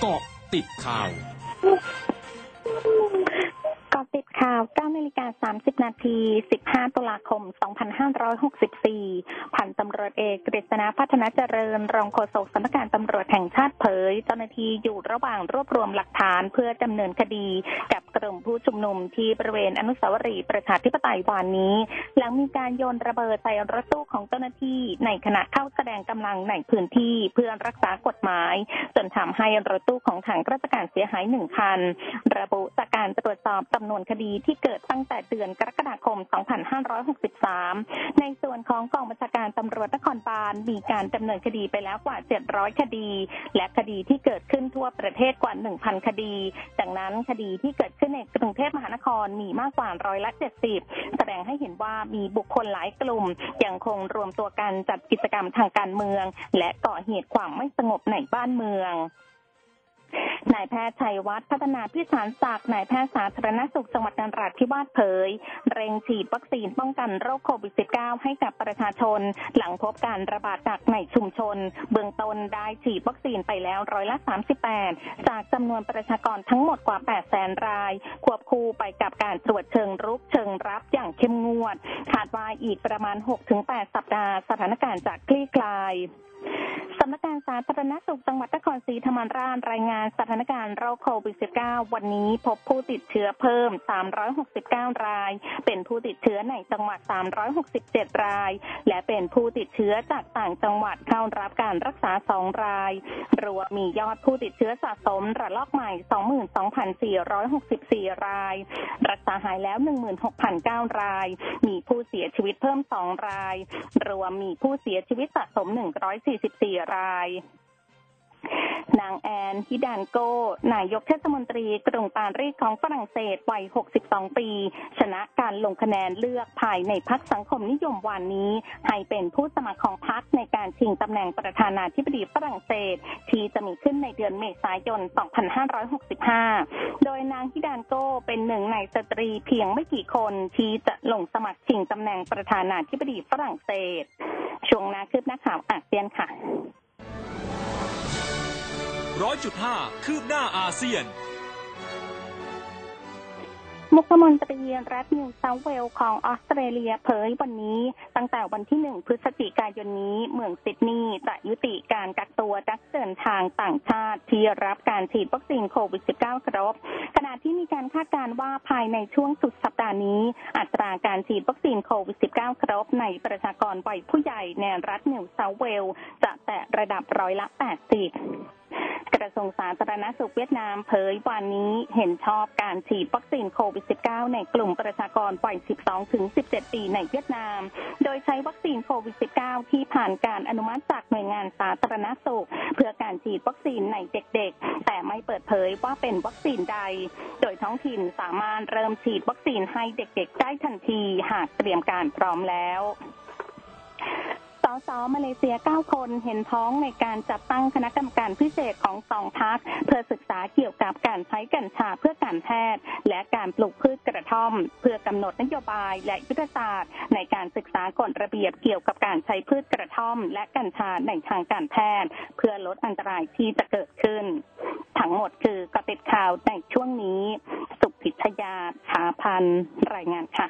เกาะติดข่าวเกาะติดข่าว9นาฬิกา30 นาที 15 ตุลาคม 2564 พันตำรวจเอกกฤษณะพัฒนาเจริญ รองโฆษกสำนักงานตำรวจแห่งชาติเผย เจ้าหน้าที่อยู่ระหว่างรวบรวมหลักฐานเพื่อดำเนินคดี กลุ่มผู้ชุมนุมที่บริเวณอนุสาวรีย์ประชาธิปไตยวานนี้ หลังมีการโยนระเบิดใส่รถตู้ของเจ้าหน้าที่ในขณะเข้าแสดงกำลังในพื้นที่เพื่อรักษากฎหมาย จนทำให้รถตู้ของทางราชการเสียหายหนึ่งคัน ระบุจากการตรวจสอบจำนวนคดีที่เกิดตั้งแต่เดือนกรกฎาคม 2563 ในส่วนของกองบัญชาการตำรวจนครบาลมีการดำเนินคดีไปแล้วกว่า 700 คดี และคดีที่เกิดขึ้นทั่วประเทศกว่า 1,000 คดี ดังนั้นคดีที่เกิดขึ้นในกรุงเทพมหานครมีมากกว่าร้อยละ 70 แสดงให้เห็นว่ามีบุคคลหลายกลุ่มยังคงรวมตัวกันจัดกิจกรรมทางการเมือง และก่อเหตุความไม่สงบในบ้านเมือง นายแพทย์ชัยวัฒน์พัฒนาพิสารศักดิ์นายแพทย์สาธารณสุขจังหวัดนราธิวาสเผย เร่งฉีดวัคซีนป้องกันโรคโควิด -19 ให้กับประชาชน หลังพบการระบาดหนักในชุมชน เบื้องต้นได้ฉีดวัคซีนไปแล้วร้อยละ 38 จากจำนวนประชากรทั้งหมดกว่า 8 แสนราย ควบคู่ไปกับการตรวจเชิงรุกเชิงรับอย่างเข้มงวดคาดว่าอีกประมาณ 6-8 สัปดาห์สถานการณ์จะคลี่คลายำนักงานสาธารณสุขจังหวัดนครศรีธรรมราชรายงานสถานการณ์โรคโควิด -19 วันนี้พบผู้ติดเชื้อเพิ่ม 369 ราย เป็นผู้ติดเชื้อในจังหวัด 367 ราย และเป็นผู้ติดเชื้อจากต่างจังหวัดเข้ารับการรักษา 2 ราย รวมมียอดผู้ติดเชื้อสะสมระลอกใหม่ 22,464 ราย รักษาหายแล้ว 16,009 ราย มีผู้เสียชีวิตเพิ่ม 2 ราย รวมมีผู้เสียชีวิตสะสม 144 รายนางแอนฮิดานโก นายกเทศมนตรีกรุงปารีสของฝรั่งเศสวัย 62 ปี ชนะการลงคะแนนเลือกภายในพักสังคมนิยมวันนี้ ให้เป็นผู้สมัครของพักในการชิงตำแหน่งประธานาธิบดีฝรั่งเศส ที่จะมีขึ้นในเดือนเมษายน 2565 โดยนางฮิดัลโกเป็นหนึ่งในสตรีเพียงไม่กี่คนที่จะลงสมัครชิงตำแหน่งประธานาธิบดีฝรั่งเศสช่วงหน้าคืบหน้าข่าวอาเซียนค่ะ ร้อยจุดห้าคืบหน้าอาเซียน มุขมนตรีรัฐนิวเซาท์เวลส์ของออสเตรเลียเผยวันนี้ ตั้งแต่วันที่หนึ่งพฤศจิกายนนี้ เมืองซิดนีย์จะยุติการกักตัวนักเดินทางต่างชาติที่รับการฉีดวัคซีนโควิด -19 ครบขณะที่มีการคาดการณ์ว่าภายในช่วงสุดสัปดาห์นี้ อัตราการฉีดวัคซีนโควิด -19 ครบในประชากรวัยผู้ใหญ่ในรัฐนิวเซาท์เวลส์จะแตะระดับร้อยละ 80 กระทรวงสาธารณสุขเวียดนามเผยวันนี้เห็นชอบการฉีดวัคซีนโควิด -19 ในกลุ่มประชากรวัย 12 ถึง 17 ปีในเวียดนาม โดยใช้วัคซีนโควิด -19 ที่ผ่านการอนุมัติจากหน่วยงานสาธารณสุข เพื่อการฉีดวัคซีนในเด็กๆ แต่ไม่เปิดเผยว่าเป็นวัคซีนใด โดยท้องถิ่นสามารถเริ่มฉีดวัคซีนให้เด็กๆ ได้ทันทีหากเตรียมการพร้อมแล้ว สสมาเลเซีย9คนเห็นพ้องในการจัดตั้งคณะกรรมการพิเศษของสองพักเพื่อศึกษาเกี่ยวกับการใช้กัญชาเพื่อการแพทย์ และการปลูกพืชกระท่อม เพื่อกำหนดนโยบายและยุทธศาสตร์ ในการศึกษากฎระเบียบเกี่ยวกับการใช้พืชกระท่อม และกัญชาในทางการแพทย์ เพื่อลดอันตรายที่จะเกิดขึ้น ทั้งหมดคือกระติดข่าวในช่วงนี้ สุพิชยาชาพันรายงานค่ะ